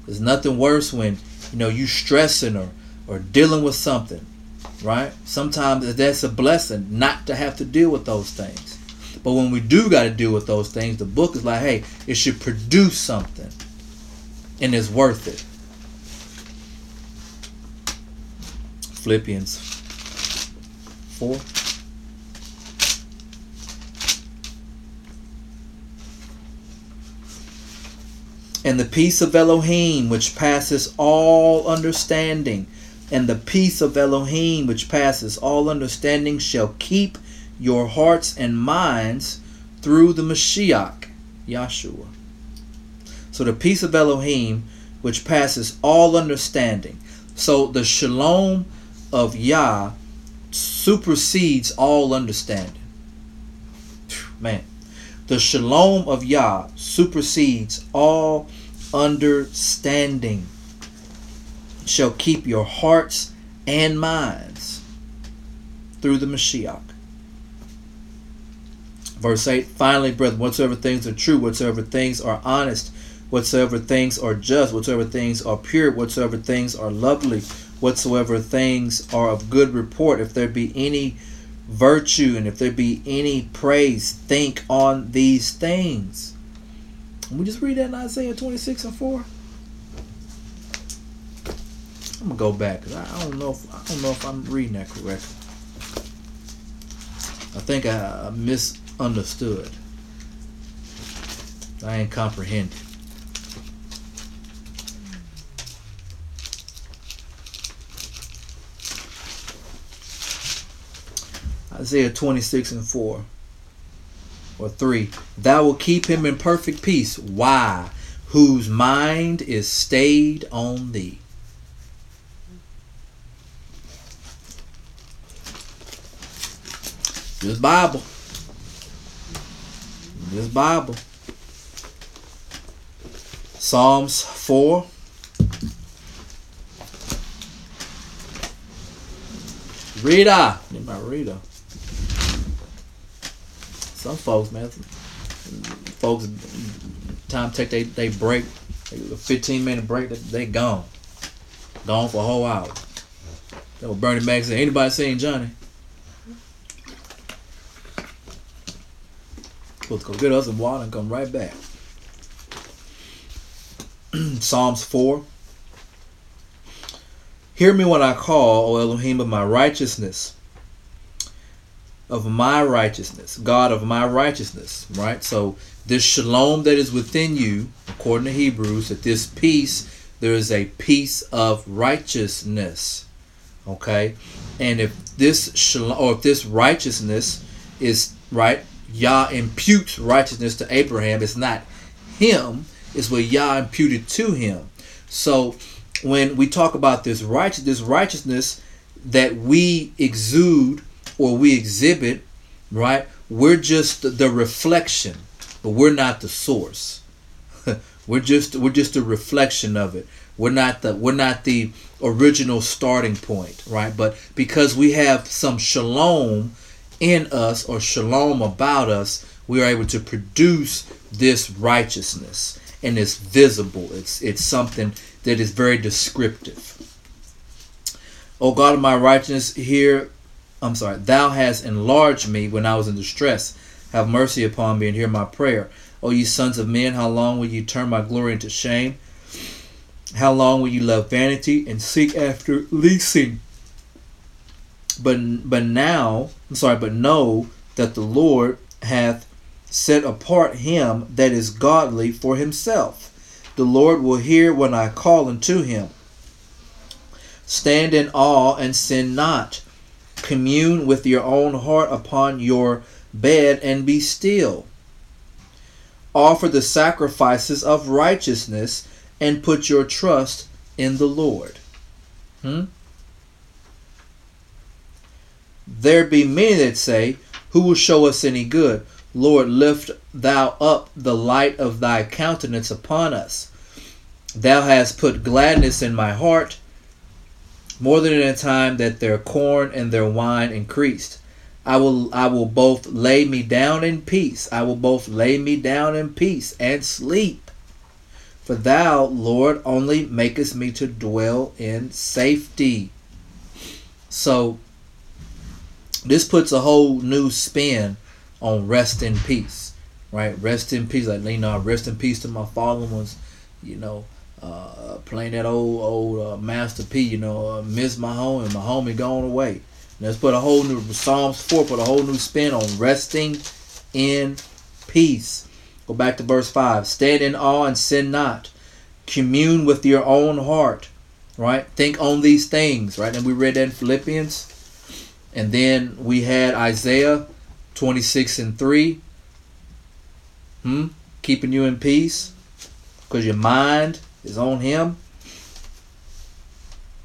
There's nothing worse when you know you stressing or or dealing with something, right? Sometimes that's a blessing not to have to deal with those things. But when we do got to deal with those things, the book is like, hey, it should produce something, and it's worth it. Philippians 4. And the peace of Elohim, which passes all understanding, and the peace of Elohim, which passes all understanding, shall keep your hearts and minds through the Mashiach, Yahshua. So the peace of Elohim, which passes all understanding. So the shalom of Yah supersedes all understanding. Man, the shalom of Yah supersedes all understanding. Shall keep your hearts and minds through the Mashiach. Verse 8 Finally, brethren, whatsoever things are true, whatsoever things are honest, whatsoever things are just, whatsoever things are pure, whatsoever things are lovely, whatsoever things are of good report, if there be any virtue and if there be any praise, think on these things. We just read that in Isaiah 26 and 4? I'm gonna go back because I don't know if I don't know if I'm reading that correctly. I think I misunderstood. I ain't comprehended. Isaiah 26 and 4 or 3. Thou will keep him in perfect peace. Why? Whose mind is stayed on thee. This Bible. This Bible. Psalms 4. Rita. Need my Rita. Some folks, man, folks, time take they they break, a 15 minute break, they gone, gone for a whole hour. That was Bernie Mac said. Anybody seen Johnny? Supposed to go get us some water and come right back. Psalms 4. Hear me when I call, O Elohim of my righteousness. Of my righteousness. God of my righteousness. Right? So this shalom that is within you, according to Hebrews, that this peace, there is a peace of righteousness. Okay? And if this shalom or if this righteousness is right, Yah imputes righteousness to Abraham. It's not him, it's what Yah imputed to him. So when we talk about this righteous this righteousness that we exude or we exhibit, right? We're just the reflection, but we're not the source. we're just we're just a reflection of it. We're not the we're not the original starting point, right? But because we have some shalom in us or shalom about us, we are able to produce this righteousness and it's visible. It's it's something that is very descriptive. O God of my righteousness, here, I'm sorry, thou hast enlarged me when I was in distress. Have mercy upon me and hear my prayer. O ye sons of men, how long will you turn my glory into shame? How long will you love vanity and seek after leasing? But but now, I'm sorry, but know that the Lord hath set apart him that is godly for himself. The Lord will hear when I call unto him. Stand in awe and sin not. Commune with your own heart upon your bed and be still. Offer the sacrifices of righteousness and put your trust in the Lord. Hmm? There be many that say, Who will show us any good? Lord, lift thou up the light of thy countenance upon us. Thou hast put gladness in my heart, more than in a time that their corn and their wine increased. I will I will both lay me down in peace. I will both lay me down in peace and sleep. For thou, Lord, only makest me to dwell in safety. So this puts a whole new spin on rest in peace, right? Rest in peace, like you know, rest in peace to my fallen ones, you know. Uh, playing that old old uh, Master P, you know, uh, miss my home and my homie gone away. Let's put a whole new Psalms four, put a whole new spin on resting in peace. Go back to verse five. Stand in awe and sin not. Commune with your own heart, right? Think on these things, right? And we read that in Philippians, and then we had Isaiah 26 and 3. Hmm? Keeping you in peace because your mind is on Him.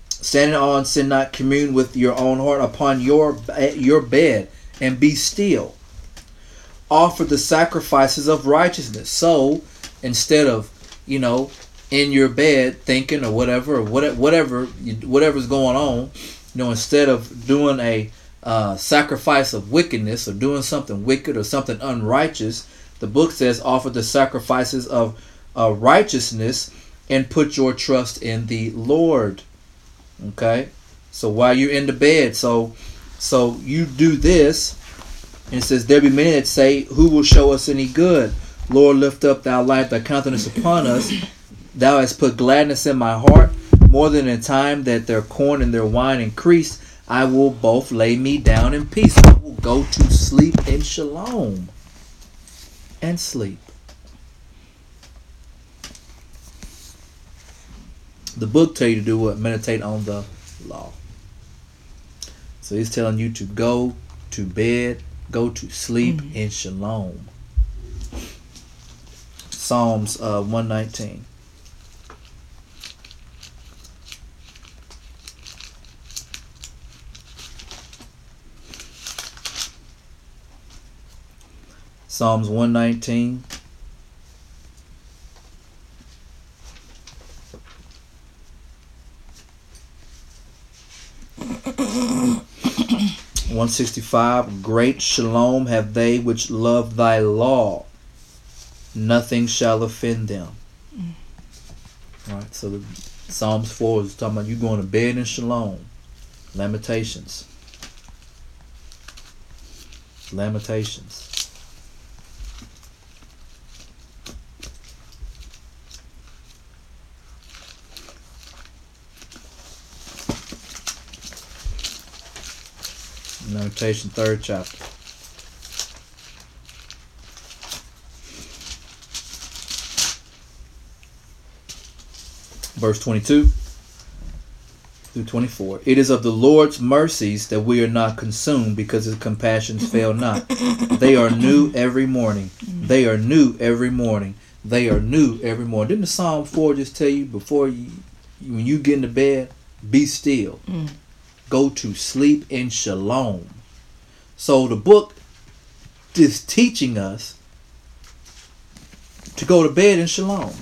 Standing on, sin not, commune with your own heart upon your your bed and be still. Offer the sacrifices of righteousness. So instead of you know in your bed thinking or whatever or whatever whatever's going on, you know instead of doing a uh, sacrifice of wickedness or doing something wicked or something unrighteous, the book says offer the sacrifices of uh, righteousness and put your trust in the Lord. Okay, so while you're in the bed, so so you do this, and it says there be many that say, "Who will show us any good?" Lord, lift up thy light, thy countenance upon us. Thou hast put gladness in my heart, more than in time that their corn and their wine increase, I will both lay me down in peace. I will go to sleep in shalom and sleep. The book tell you to do what? Meditate on the law. So he's telling you to go to bed, go to sleep mm-hmm. in shalom. Psalms uh, 119. Psalms 119. One sixty five. Great shalom have they which love thy law. Nothing shall offend them. Mm. Right. So the Psalms four is talking about you going to bed in shalom. Lamentations. Lamentations. Lamentation, third chapter. Verse 22 through 24. It is of the Lord's mercies that we are not consumed because his compassions fail not. They are new every morning. They are new every morning. They are new every morning. Didn't the Psalm 4 just tell you before you, when you get into bed, be still. Mm. Go to sleep in shalom. So the book is teaching us to go to bed in shalom,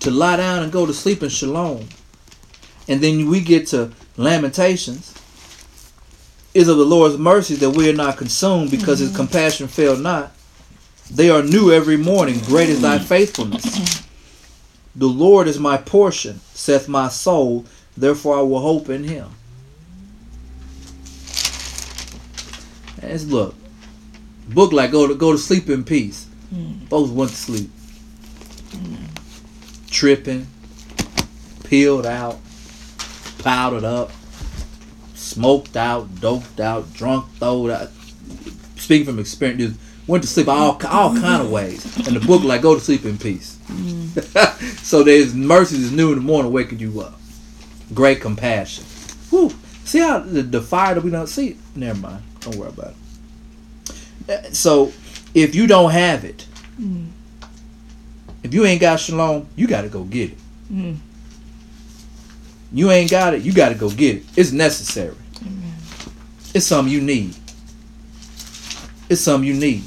to lie down and go to sleep in shalom. And then we get to Lamentations. Is of the Lord's mercy that we are not consumed because his mm-hmm. compassion fail not. They are new every morning. Great is thy faithfulness. The Lord is my portion, saith my soul. Therefore I will hope in him. Let's look. Book like go to go to sleep in peace. Hmm. Folks went to sleep. Hmm. Tripping, peeled out, powdered up, smoked out, doped out, drunk, throwed out. Speaking from experience, went to sleep all all kind of ways. And the book like go to sleep in peace. Hmm. so there's mercy is new in the morning, waking you up. Great compassion. Whew. See how the, the fire that we don't see? Never mind. Don't worry about it. Uh, So if you don't have it, if you ain't got shalom, you got to go get it. Mm. You ain't got it, you got to go get it. It's necessary. It's something you need. It's something you need.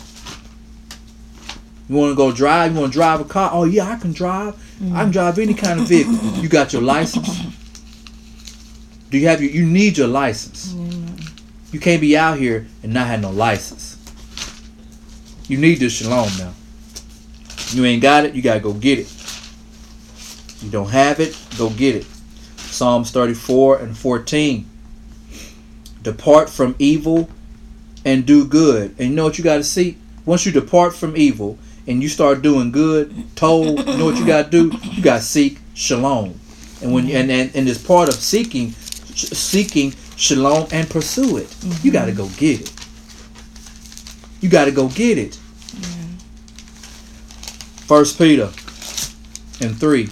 You want to go drive? You want to drive a car? Oh yeah, I can drive. I can drive any kind of vehicle. You got your license? Do you have your? You need your license. You can't be out here and not have no license. You need this shalom now. You ain't got it, you gotta go get it. You don't have it, go get it. Psalms 34 and 14. Depart from evil and do good. And you know what you gotta see? Once you depart from evil and you start doing good, told, you know what you gotta do? You gotta seek shalom. And when and and, and it's part of seeking seeking shalom and pursue it. You mm-hmm. gotta go get it. You gotta go get it. First Peter and three.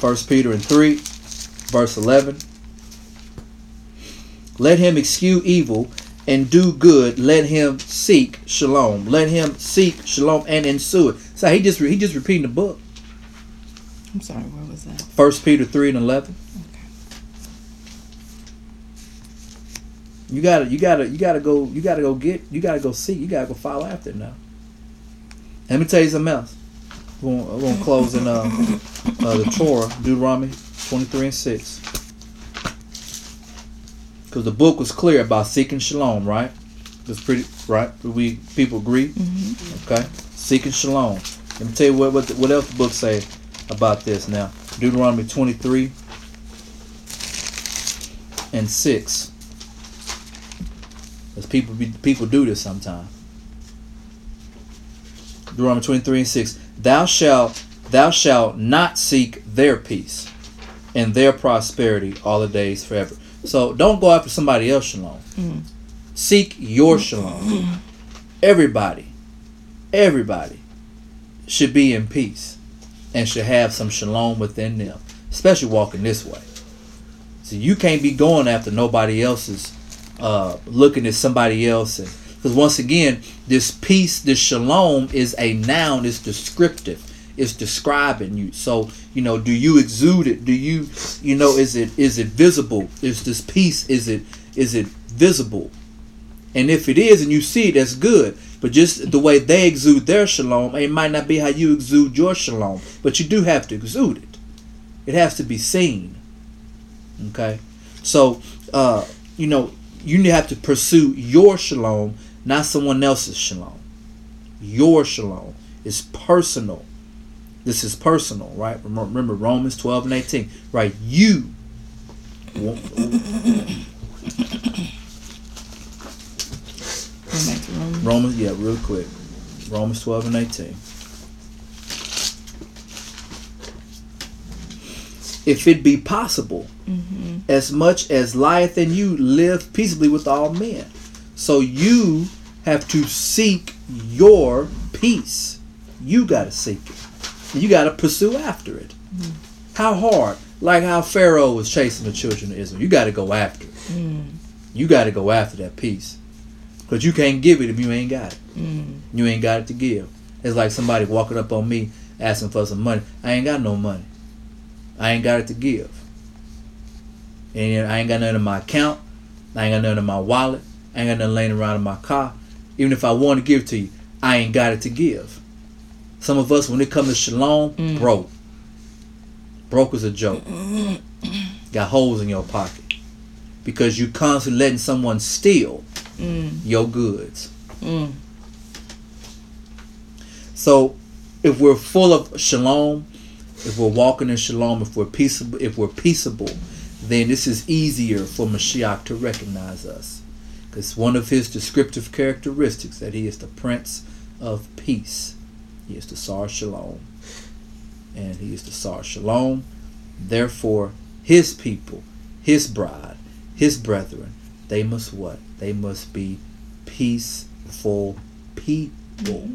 First Peter and three, verse eleven. Let him excuse evil and do good. Let him seek shalom. Let him seek shalom and ensue it. So he just he just repeating the book. I'm sorry, where was that? First Peter three and eleven. You gotta, you gotta, you gotta go, you gotta go get, you gotta go seek, you gotta go follow after it now. Let me tell you something else. We're gonna, we're gonna close in uh, uh, the Torah, Deuteronomy twenty three and six, because the book was clear about seeking shalom, right? That's pretty right. We people agree, mm-hmm. okay? Seeking shalom. Let me tell you what what, the, what else the book say about this now. Deuteronomy twenty three and six. Because people be, people do this sometimes. Deuteronomy 23 and 6. Thou shalt thou shalt not seek their peace and their prosperity all the days forever. So don't go after somebody else shalom. Seek your shalom. Everybody, everybody should be in peace and should have some shalom within them, especially walking this way. So you can't be going after nobody else's uh, looking at somebody else and because once again this peace this shalom is a noun it's descriptive it's describing you. So you know do you exude it? Do you you know is it is it visible? Is this peace is it is it visible? And if it is and you see it that's good. But just the way they exude their shalom it might not be how you exude your shalom. But you do have to exude it. It has to be seen. Okay? So uh you know you have to pursue your shalom, not someone else's shalom. Your shalom is personal. This is personal, right? Remember, Romans 12 and 18, right? You. Romans. Romans, yeah, real quick. Romans 12 and 18. if it be possible, Mm-hmm. as much as lieth in you, live peaceably with all men. So you have to seek your peace. You got to seek it. You got to pursue after it. How hard? Like how Pharaoh was chasing the children of Israel. You got to go after it. Mm. You got to go after that peace. Because you can't give it if you ain't got it. Mm. You ain't got it to give. It's like somebody walking up on me asking for some money. I ain't got no money. I ain't got it to give. And I ain't got nothing in my account. I ain't got nothing in my wallet. I ain't got nothing laying around in my car. Even if I want to give to you, I ain't got it to give. Some of us, when it comes to shalom, Mm. broke. Broke is a joke. got holes in your pocket. Because you constantly letting someone steal Mm. your goods. Mm. So, if we're full of shalom, if we're walking in shalom, if we're peaceable, if we're peaceable, then this is easier for Mashiach to recognize us, because one of his descriptive characteristics that he is the Prince of Peace. He is the Sar Shalom, and he is the Sar Shalom. Therefore, his people, his bride, his brethren, they must what? They must be peaceful people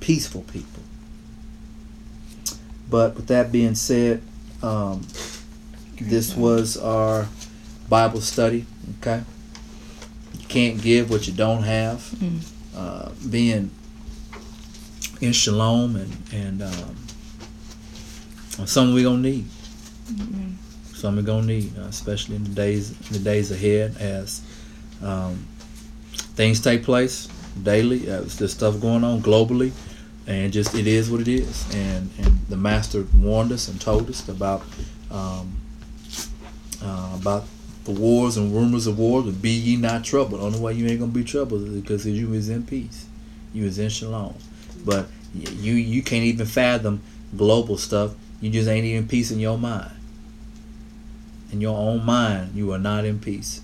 peaceful people. But with that being said, um, this was our Bible study. Okay, you can't give what you don't have. Mm. Uh, being in shalom and and um, something we're gonna need. Something we're gonna need, uh, especially in the days in the days ahead as um, things take place daily. Uh, there's stuff going on globally, and just it is what it is. And and the master warned us and told us about um, uh, about the wars and rumors of wars. But be ye not troubled. Only way you ain't gonna be troubled is because you is in peace. You is in shalom. But you you can't even fathom global stuff. You just ain't even peace in your mind. In your own mind, you are not in peace.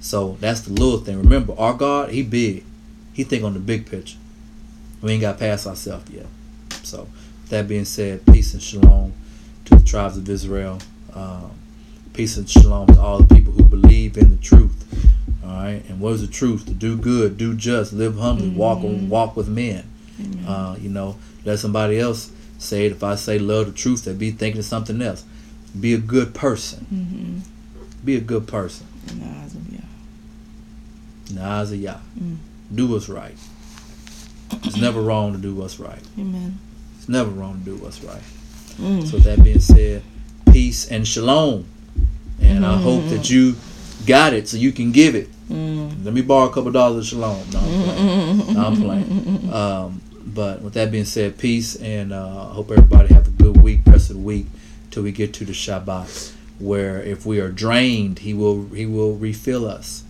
So that's the little thing. Remember, our God, He big. He think on the big picture. We ain't got past ourselves yet. So, that being said, peace and shalom to the tribes of Israel. Um, peace and shalom to all the people who believe in the truth. All right, and what is the truth? To do good, do just, live humbly, walk walk with men. Amen. Uh, you know, let somebody else say it. If I say love the truth, they be thinking of something else. Be a good person. Mm-hmm. Be a good person. In the eyes of Yah. Nas Yah. Mm. Do what's right. It's never wrong to do what's right. Amen. It's never wrong to do what's right. Mm. So that being said, peace and shalom. And I hope that you got it so you can give it. Mm. Let me borrow a couple dollars of shalom. No, I'm playing. No, I'm playing. Um, but with that being said, peace and uh, I hope everybody have a good week, rest of the week, till we get to the Shabbat, where if we are drained, he will he will refill us.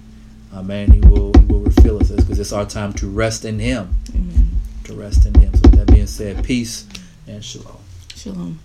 Amen. He will he will refill us because it's our time to rest in Him. Amen. To rest in Him. So with that being said, peace and shalom. Shalom.